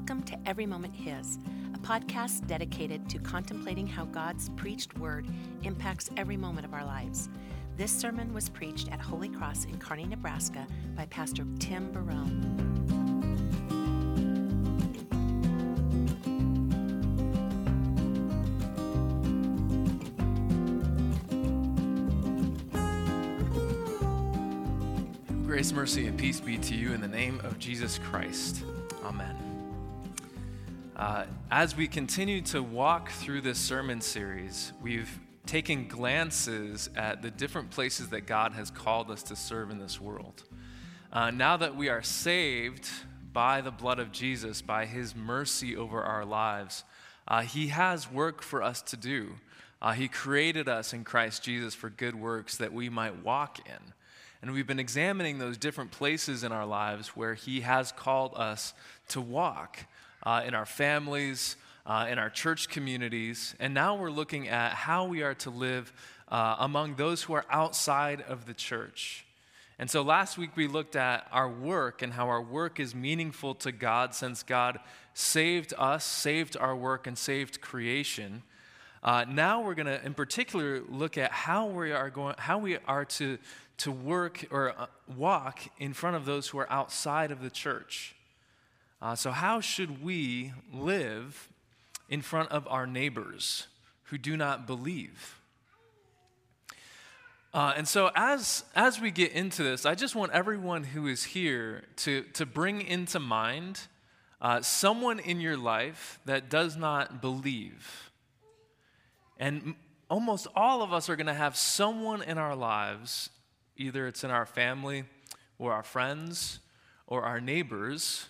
Welcome to Every Moment His, a podcast dedicated to contemplating how God's preached word impacts every moment of our lives. This sermon was preached at Holy Cross in Kearney, Nebraska by Pastor Tim Barone. Grace, mercy, and peace be to you in the name of Jesus Christ. Amen. Uh, as we continue to walk through this sermon series, we've taken glances at the different places that God has called us to serve in this world. Uh, now that we are saved by the blood of Jesus, by his mercy over our lives, uh, he has work for us to do. Uh, he created us in Christ Jesus for good works that we might walk in. And we've been examining those different places in our lives where He has called us to walk uh, in our families, uh, in our church communities. And now we're looking at how we are to live uh, among those who are outside of the church. And so last week we looked at our work and how our work is meaningful to God since God saved us, saved our work, and saved creation. Uh, now we're going to, in particular, look at how we are going, how we are to to work or uh, walk in front of those who are outside of the church. Uh, so, how should we live in front of our neighbors who do not believe? Uh, and so, as, as we get into this, I just want everyone who is here to, to bring into mind uh, someone in your life that does not believe. And almost all of us are going to have someone in our lives Either it's in our family or our friends or our neighbors,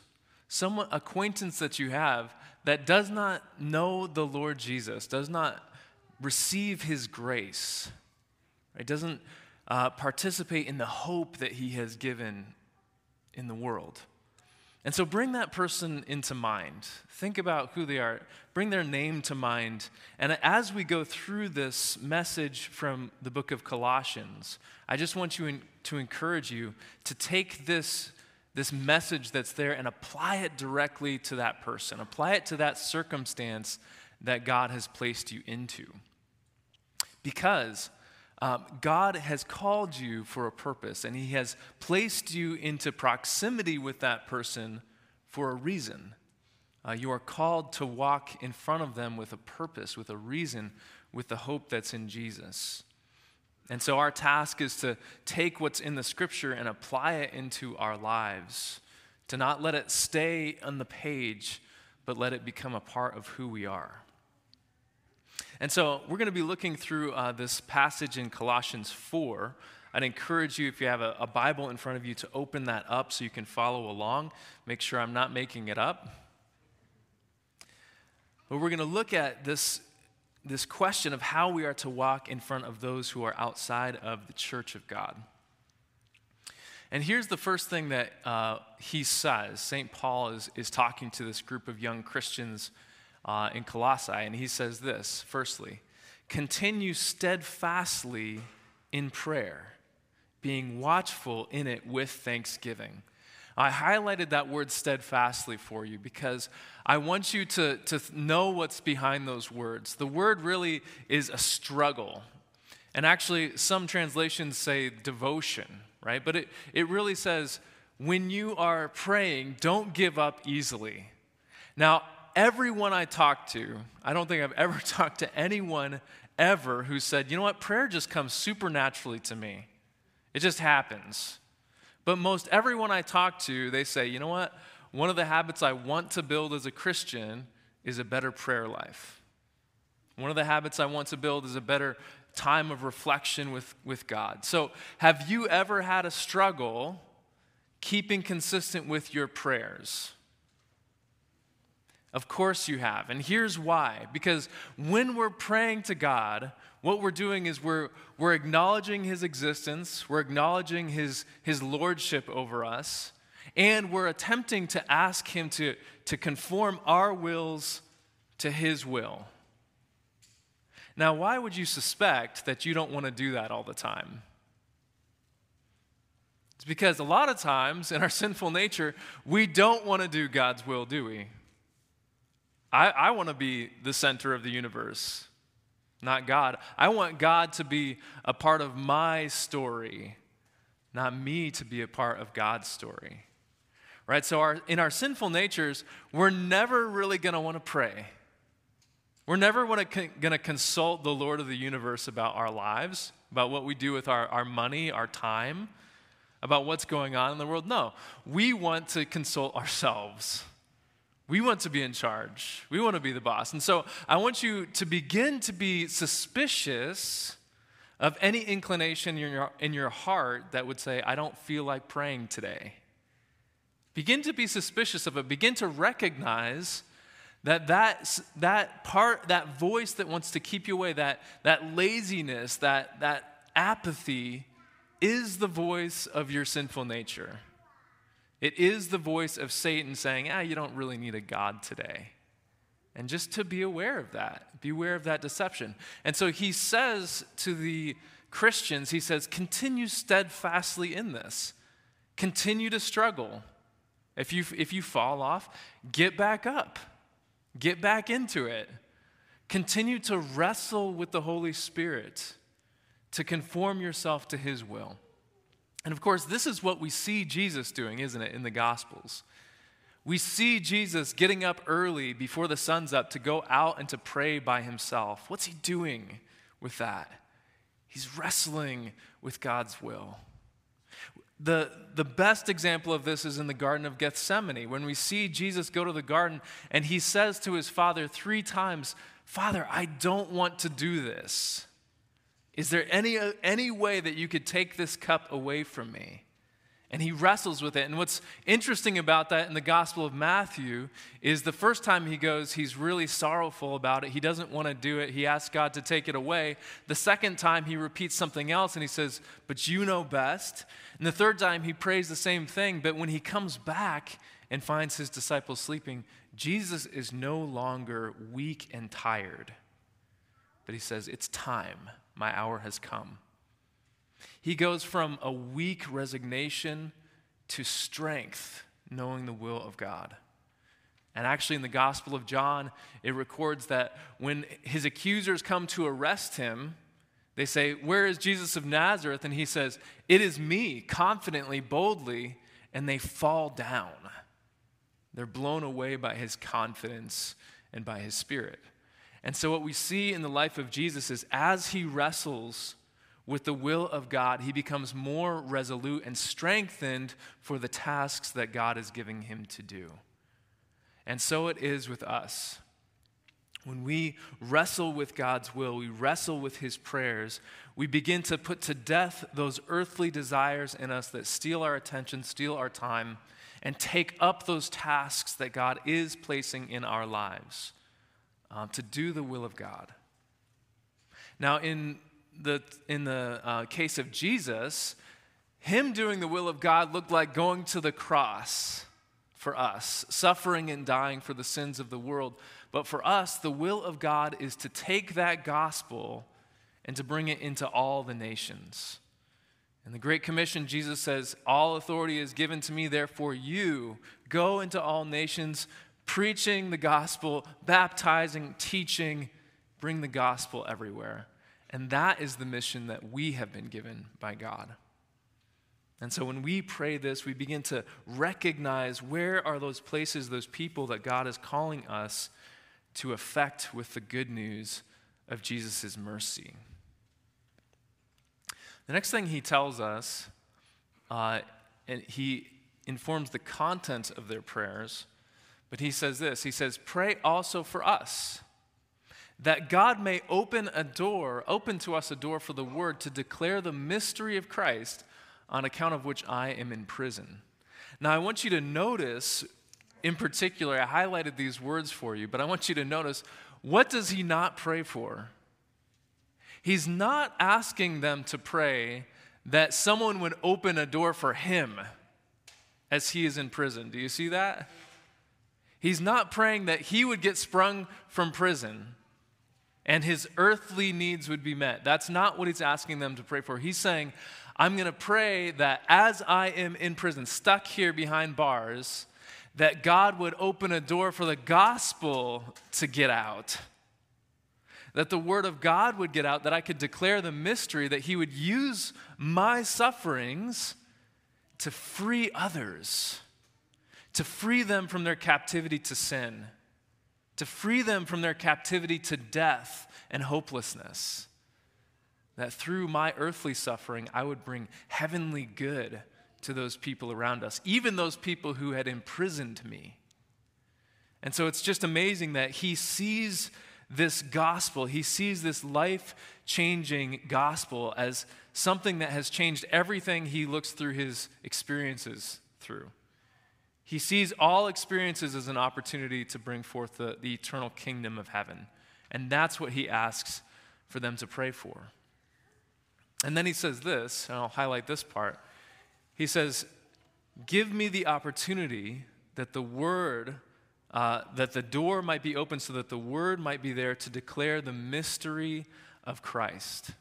someone acquaintance that you have that does not know the Lord Jesus, does not receive his grace, right? doesn't uh, participate in the hope that he has given in the world. And so bring that person into mind. Think about who they are. Bring their name to mind. And as we go through this message from the book of Colossians, I just want you to encourage you to take this, this message that's there and apply it directly to that person. Apply it to that circumstance that God has placed you into. Because um, God has called you for a purpose, and He has placed you into proximity with that person for a reason. Uh, you are called to walk in front of them with a purpose, with a reason, with the hope that's in Jesus. And so, our task is to take what's in the scripture and apply it into our lives, to not let it stay on the page, but let it become a part of who we are. And so we're going to be looking through uh, this passage in Colossians 4. I'd encourage you, if you have a, a, Bible in front of you, to open that up so you can follow along. Make sure I'm not making it up. But we're going to look at this, this question of how we are to walk in front of those who are outside of the church of God. And here's the first thing that uh, he says. St. Paul is, is talking to this group of young Christians uh, in Colossae, and he says this firstly, continue steadfastly in prayer, being watchful in it with thanksgiving. I highlighted that word steadfastly for you because I want you to, to know what's behind those words. The word really is a struggle. And actually, some translations say devotion, right? But it, it really says, when you are praying, don't give up easily. Now, everyone I talk to, I don't think I've ever talked to anyone ever who said, you know what, prayer just comes supernaturally to me. It just happens. But most everyone I talk to, they say, you know what, one of the habits I want to build as a Christian is a better prayer life. One of the habits I want to build is a better time of reflection with, with God. So, have you ever had a struggle keeping consistent with your prayers? Of course you have. And here's why. Because when we're praying to God, what we're doing is we're, we're acknowledging His existence, we're acknowledging his, his lordship over us, and we're attempting to ask Him to, to conform our wills to His will. Now, why would you suspect that you don't want to do that all the time? It's because a lot of times in our sinful nature, we don't want to do God's will, do we? I, I want to be the center of the universe, not God. I want God to be a part of my story, not me to be a part of God's story. Right? So, our, in our sinful natures, we're never really going to want to pray. We're never going to consult the Lord of the universe about our lives, about what we do with our, our money, our time, about what's going on in the world. No, we want to consult ourselves. We want to be in charge. We want to be the boss. And so I want you to begin to be suspicious of any inclination in your, in your heart that would say, I don't feel like praying today. Begin to be suspicious of it. Begin to recognize that that, that part, that voice that wants to keep you away, that, that laziness, that, that apathy, is the voice of your sinful nature. It is the voice of Satan saying, ah, you don't really need a God today. And just to be aware of that, beware of that deception. And so he says to the Christians, he says, continue steadfastly in this, continue to struggle. If you, if you fall off, get back up, get back into it. Continue to wrestle with the Holy Spirit to conform yourself to his will. And of course, this is what we see Jesus doing, isn't it, in the Gospels? We see Jesus getting up early before the sun's up to go out and to pray by himself. What's he doing with that? He's wrestling with God's will. The, the best example of this is in the Garden of Gethsemane, when we see Jesus go to the garden and he says to his father three times, Father, I don't want to do this. Is there any, uh, any way that you could take this cup away from me? And he wrestles with it. And what's interesting about that in the Gospel of Matthew is the first time he goes, he's really sorrowful about it. He doesn't want to do it. He asks God to take it away. The second time he repeats something else and he says, But you know best. And the third time he prays the same thing. But when he comes back and finds his disciples sleeping, Jesus is no longer weak and tired. But he says, It's time. My hour has come. He goes from a weak resignation to strength, knowing the will of God. And actually, in the Gospel of John, it records that when his accusers come to arrest him, they say, Where is Jesus of Nazareth? And he says, It is me, confidently, boldly, and they fall down. They're blown away by his confidence and by his spirit. And so, what we see in the life of Jesus is as he wrestles with the will of God, he becomes more resolute and strengthened for the tasks that God is giving him to do. And so it is with us. When we wrestle with God's will, we wrestle with his prayers, we begin to put to death those earthly desires in us that steal our attention, steal our time, and take up those tasks that God is placing in our lives um, to do the will of God. Now, in the, in the uh, case of Jesus, him doing the will of God looked like going to the cross for us, suffering and dying for the sins of the world. But for us, the will of God is to take that gospel and to bring it into all the nations. In the Great Commission, Jesus says, All authority is given to me, therefore, you go into all nations, preaching the gospel, baptizing, teaching, bring the gospel everywhere. And that is the mission that we have been given by God. And so when we pray this, we begin to recognize where are those places, those people that God is calling us to affect with the good news of Jesus' mercy. The next thing he tells us, uh, and he informs the content of their prayers, but he says this He says, Pray also for us, that God may open a door, open to us a door for the word to declare the mystery of Christ, on account of which I am in prison. Now, I want you to notice, in particular, I highlighted these words for you, but I want you to notice what does he not pray for? He's not asking them to pray that someone would open a door for him as he is in prison. Do you see that? He's not praying that he would get sprung from prison and his earthly needs would be met. That's not what he's asking them to pray for. He's saying, I'm going to pray that as I am in prison, stuck here behind bars, that God would open a door for the gospel to get out. That the word of God would get out, that I could declare the mystery, that He would use my sufferings to free others, to free them from their captivity to sin, to free them from their captivity to death and hopelessness. That through my earthly suffering, I would bring heavenly good to those people around us, even those people who had imprisoned me. And so it's just amazing that he sees this gospel, he sees this life changing gospel as something that has changed everything he looks through his experiences through. He sees all experiences as an opportunity to bring forth the, the eternal kingdom of heaven. And that's what he asks for them to pray for. And then he says this, and I'll highlight this part. He says, Give me the opportunity that the word, uh, that the door might be open so that the word might be there to declare the mystery of Christ.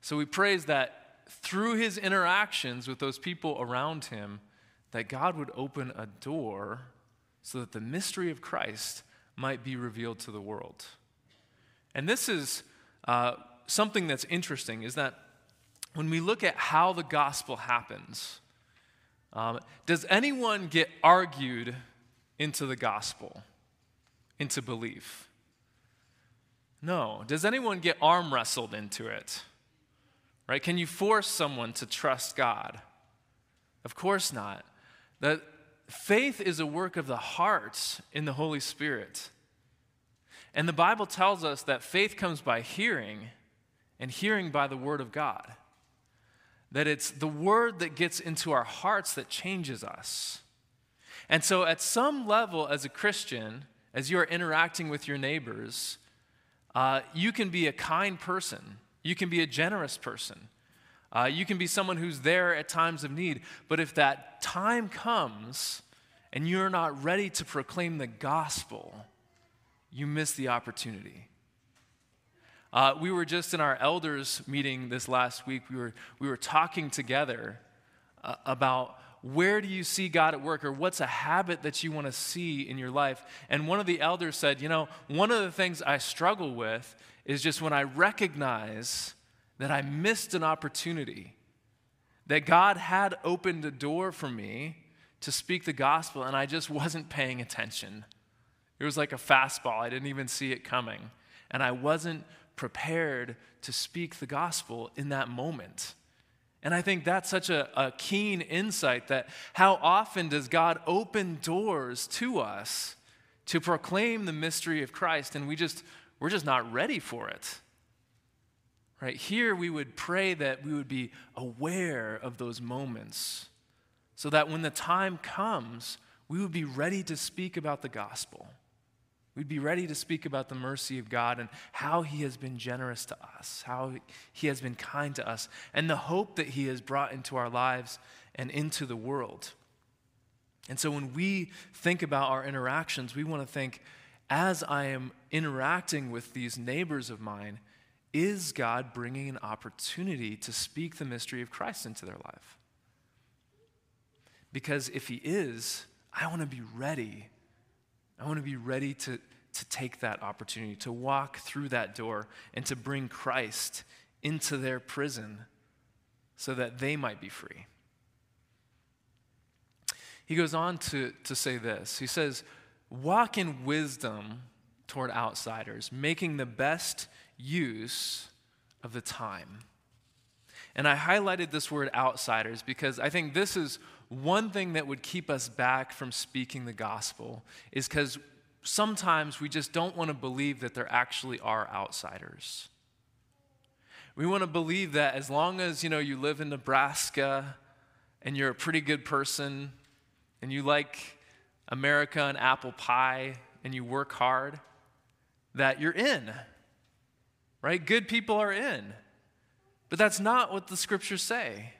So he prays that through his interactions with those people around him, that God would open a door so that the mystery of Christ might be revealed to the world. And this is uh, something that's interesting is that when we look at how the gospel happens, um, does anyone get argued into the gospel, into belief? No. Does anyone get arm wrestled into it? Right? Can you force someone to trust God? Of course not. That faith is a work of the heart in the Holy Spirit. And the Bible tells us that faith comes by hearing, and hearing by the Word of God that it's the word that gets into our hearts that changes us. And so, at some level, as a Christian, as you are interacting with your neighbors, uh, you can be a kind person, you can be a generous person, uh, you can be someone who's there at times of need. But if that time comes and you're not ready to proclaim the gospel, you miss the opportunity. Uh, we were just in our elders meeting this last week. We were, we were talking together uh, about where do you see God at work or what's a habit that you want to see in your life. And one of the elders said, You know, one of the things I struggle with is just when I recognize that I missed an opportunity, that God had opened a door for me to speak the gospel, and I just wasn't paying attention. It was like a fastball, I didn't even see it coming. And I wasn't prepared to speak the gospel in that moment. And I think that's such a, a, keen insight that how often does God open doors to us to proclaim the mystery of Christ and we just we're just not ready for it. Right? Here we would pray that we would be aware of those moments so that when the time comes, we would be ready to speak about the gospel. We'd be ready to speak about the mercy of God and how He has been generous to us, how He has been kind to us, and the hope that He has brought into our lives and into the world. And so when we think about our interactions, we want to think, as I am interacting with these neighbors of mine, is God bringing an opportunity to speak the mystery of Christ into their life? Because if He is, I want to be ready I want to be ready to, to take that opportunity, to walk through that door, and to bring Christ into their prison so that they might be free. He goes on to, to say this He says, Walk in wisdom toward outsiders, making the best use of the time. And I highlighted this word outsiders because I think this is one thing that would keep us back from speaking the gospel is because sometimes we just don't want to believe that there actually are outsiders. We want to believe that as long as you know you live in Nebraska and you're a pretty good person and you like America and apple pie and you work hard, that you're in. Right? Good people are in. But that's not what the scriptures say.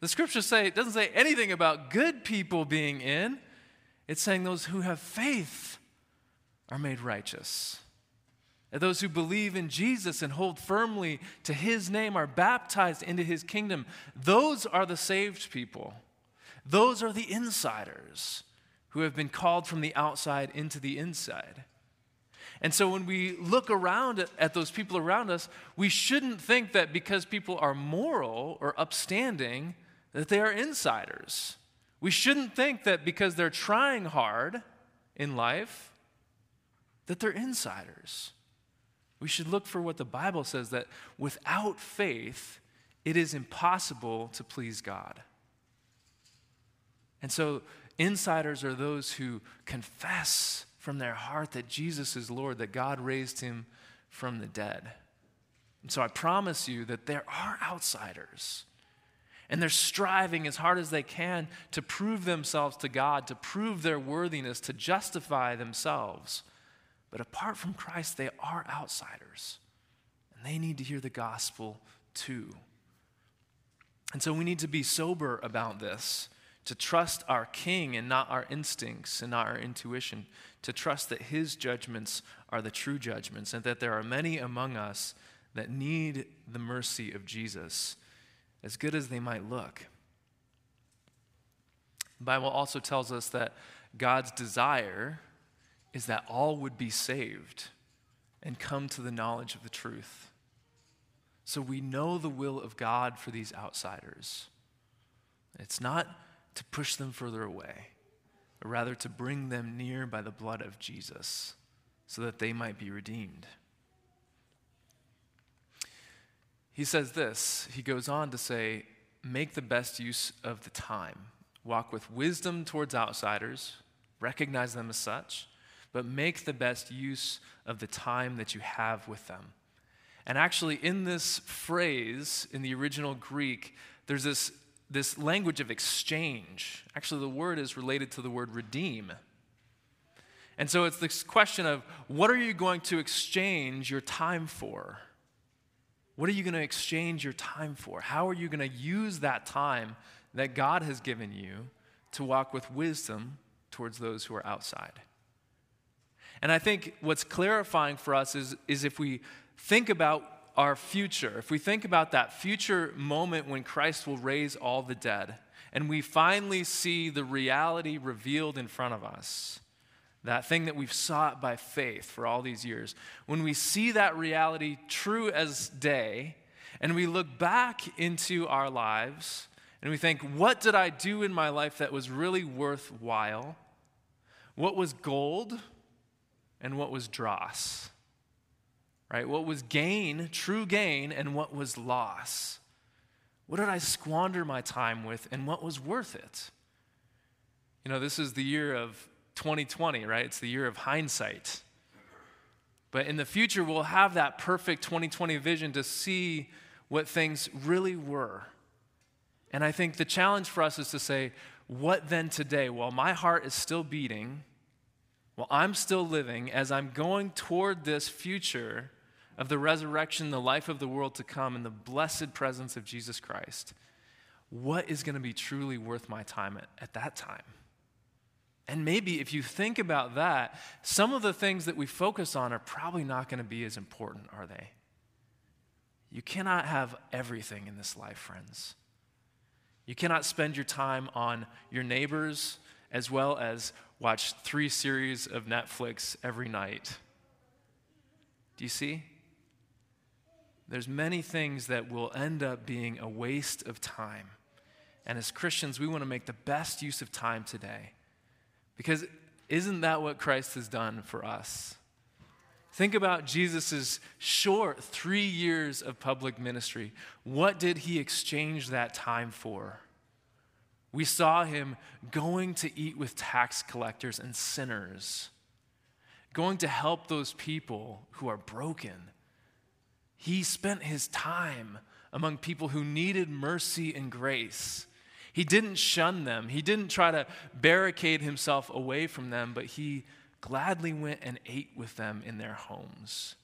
The scriptures say it doesn't say anything about good people being in. It's saying those who have faith are made righteous. And those who believe in Jesus and hold firmly to his name are baptized into his kingdom. Those are the saved people. Those are the insiders who have been called from the outside into the inside. And so when we look around at, those people around us, we shouldn't think that because people are moral or upstanding, that they are insiders. We shouldn't think that because they're trying hard in life, that they're insiders. We should look for what the Bible says that without faith, it is impossible to please God. And so, insiders are those who confess from their heart that Jesus is Lord, that God raised him from the dead. And so, I promise you that there are outsiders. And they're striving as hard as they can to prove themselves to God, to prove their worthiness, to justify themselves. But apart from Christ, they are outsiders. And they need to hear the gospel too. And so we need to be sober about this, to trust our King and not our instincts and not our intuition, to trust that His judgments are the true judgments, and that there are many among us that need the mercy of Jesus, as good as they might look. The Bible also tells us that God's desire is that all would be saved and come to the knowledge of the truth. So we know the will of God for these outsiders. It's not to push them further away, but rather to bring them near by the blood of Jesus so that they might be redeemed. He says this, he goes on to say, Make the best use of the time. Walk with wisdom towards outsiders, recognize them as such, but make the best use of the time that you have with them. And actually, in this phrase, in the original Greek, there's this, this language of exchange. Actually, the word is related to the word redeem. And so it's this question of what are you going to exchange your time for? What are you going to exchange your time for? How are you going to use that time that God has given you to walk with wisdom towards those who are outside? And I think what's clarifying for us is, is if we think about our future, if we think about that future moment when Christ will raise all the dead, and we finally see the reality revealed in front of us, that thing that we've sought by faith for all these years, when we see that reality true as day, and we look back into our lives and we think, what did I do in my life that was really worthwhile? What was gold and what was dross? Right? What was gain, true gain, and what was loss? What did I squander my time with, and what was worth it? You know, this is the year of 2020, right? It's the year of hindsight. But in the future, we'll have that perfect 2020 vision to see what things really were. And I think the challenge for us is to say, what then today? While my heart is still beating, while I'm still living, as I'm going toward this future, of the resurrection, the life of the world to come, and the blessed presence of Jesus Christ, what is going to be truly worth my time at, at that time? And maybe if you think about that, some of the things that we focus on are probably not going to be as important, are they? You cannot have everything in this life, friends. You cannot spend your time on your neighbors as well as watch three series of Netflix every night. Do you see? There's many things that will end up being a waste of time. And as Christians, we want to make the best use of time today. Because isn't that what Christ has done for us? Think about Jesus' short three years of public ministry. What did he exchange that time for? We saw him going to eat with tax collectors and sinners, going to help those people who are broken he spent his time among people who needed mercy and grace. He didn't shun them, he didn't try to barricade himself away from them, but he gladly went and ate with them in their homes,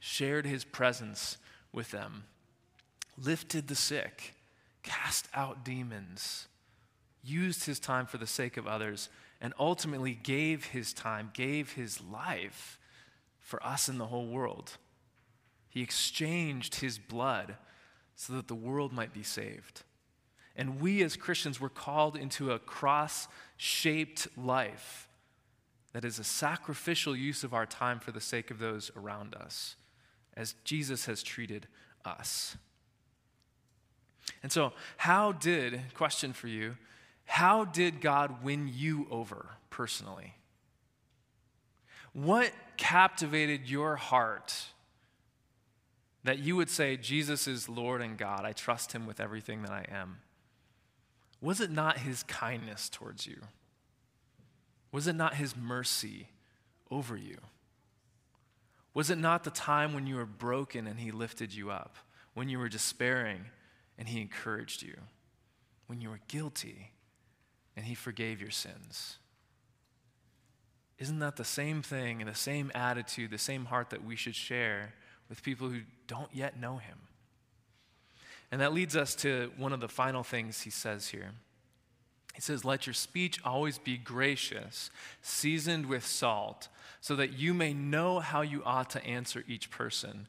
shared his presence with them, lifted the sick, cast out demons, used his time for the sake of others, and ultimately gave his time, gave his life for us and the whole world. He exchanged his blood so that the world might be saved. And we as Christians were called into a cross shaped life that is a sacrificial use of our time for the sake of those around us, as Jesus has treated us. And so, how did, question for you, how did God win you over personally? What captivated your heart that you would say, Jesus is Lord and God? I trust him with everything that I am. Was it not his kindness towards you? Was it not his mercy over you? Was it not the time when you were broken and he lifted you up? When you were despairing and he encouraged you? When you were guilty and he forgave your sins? Isn't that the same thing and the same attitude, the same heart that we should share with people who don't yet know him? And that leads us to one of the final things he says here. He says, Let your speech always be gracious, seasoned with salt, so that you may know how you ought to answer each person.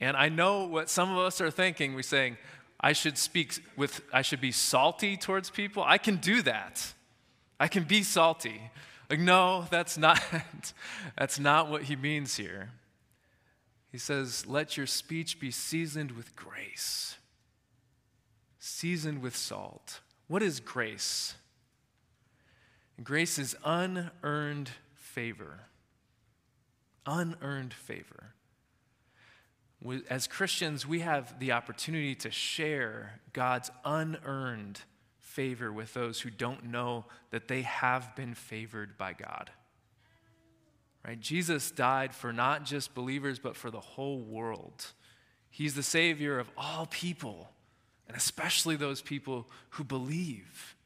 And I know what some of us are thinking. We're saying, I should speak with, I should be salty towards people. I can do that. I can be salty. Like, no, that's not, that's not what he means here. He says, Let your speech be seasoned with grace, seasoned with salt. What is grace? Grace is unearned favor. Unearned favor. As Christians, we have the opportunity to share God's unearned favor with those who don't know that they have been favored by God. Right? Jesus died for not just believers, but for the whole world. He's the Savior of all people, and especially those people who believe.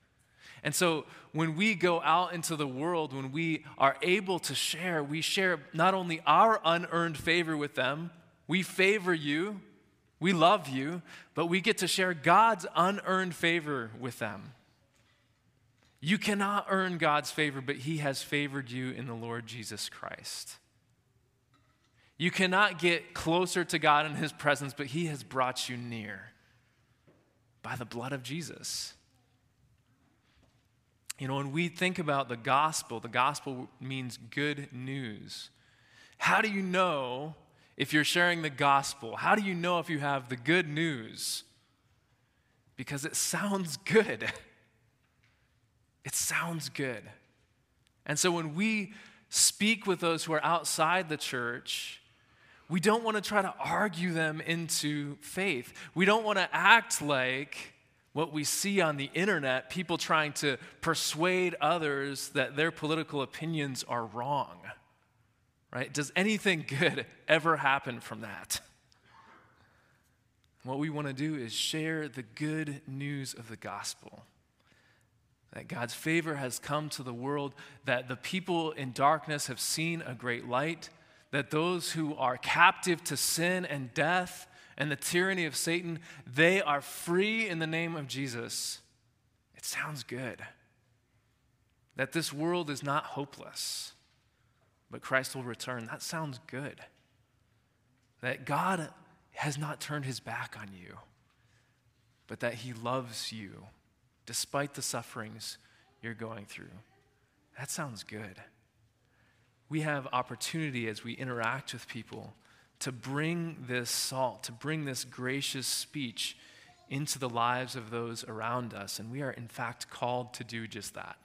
And so when we go out into the world, when we are able to share, we share not only our unearned favor with them, we favor you, we love you, but we get to share God's unearned favor with them. You cannot earn God's favor, but He has favored you in the Lord Jesus Christ. You cannot get closer to God in His presence, but He has brought you near by the blood of Jesus. You know, when we think about the gospel, the gospel means good news. How do you know if you're sharing the gospel? How do you know if you have the good news? Because it sounds good. It sounds good. And so when we speak with those who are outside the church, we don't want to try to argue them into faith. We don't want to act like what we see on the internet, people trying to persuade others that their political opinions are wrong right? Does anything good ever happen from that? What we want to do is share the good news of the gospel. That God's favor has come to the world, that the people in darkness have seen a great light, that those who are captive to sin and death and the tyranny of Satan, they are free in the name of Jesus. It sounds good. That this world is not hopeless but Christ will return. That sounds good. That God has not turned his back on you, but that he loves you despite the sufferings you're going through. That sounds good. We have opportunity as we interact with people to bring this salt, to bring this gracious speech into the lives of those around us. And we are, in fact, called to do just that.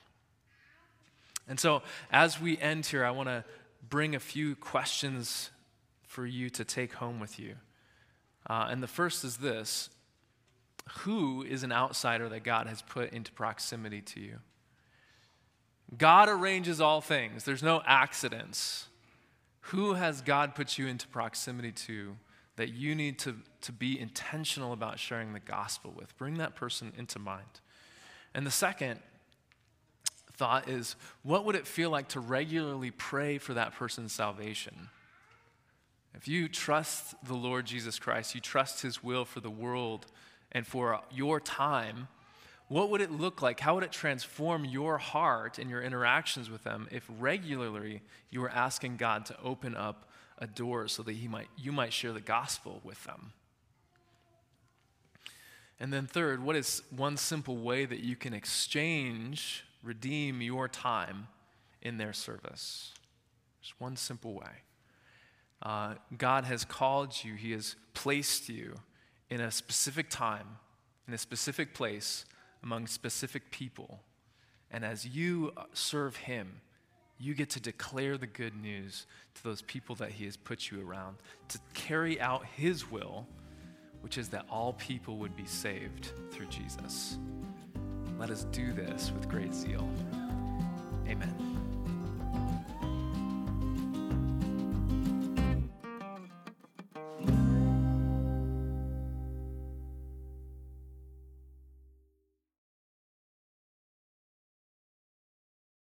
And so, as we end here, I want to bring a few questions for you to take home with you. Uh, and the first is this Who is an outsider that God has put into proximity to you? God arranges all things, there's no accidents. Who has God put you into proximity to that you need to, to be intentional about sharing the gospel with? Bring that person into mind. And the second thought is what would it feel like to regularly pray for that person's salvation? If you trust the Lord Jesus Christ, you trust his will for the world and for your time, what would it look like? How would it transform your heart and your interactions with them if regularly you were asking God to open up a door so that he might, you might share the gospel with them? And then, third, what is one simple way that you can exchange, redeem your time in their service? Just one simple way. Uh, God has called you, He has placed you in a specific time, in a specific place, among specific people. And as you uh, serve Him, you get to declare the good news to those people that He has put you around, to carry out His will, which is that all people would be saved through Jesus. Let us do this with great zeal. Amen.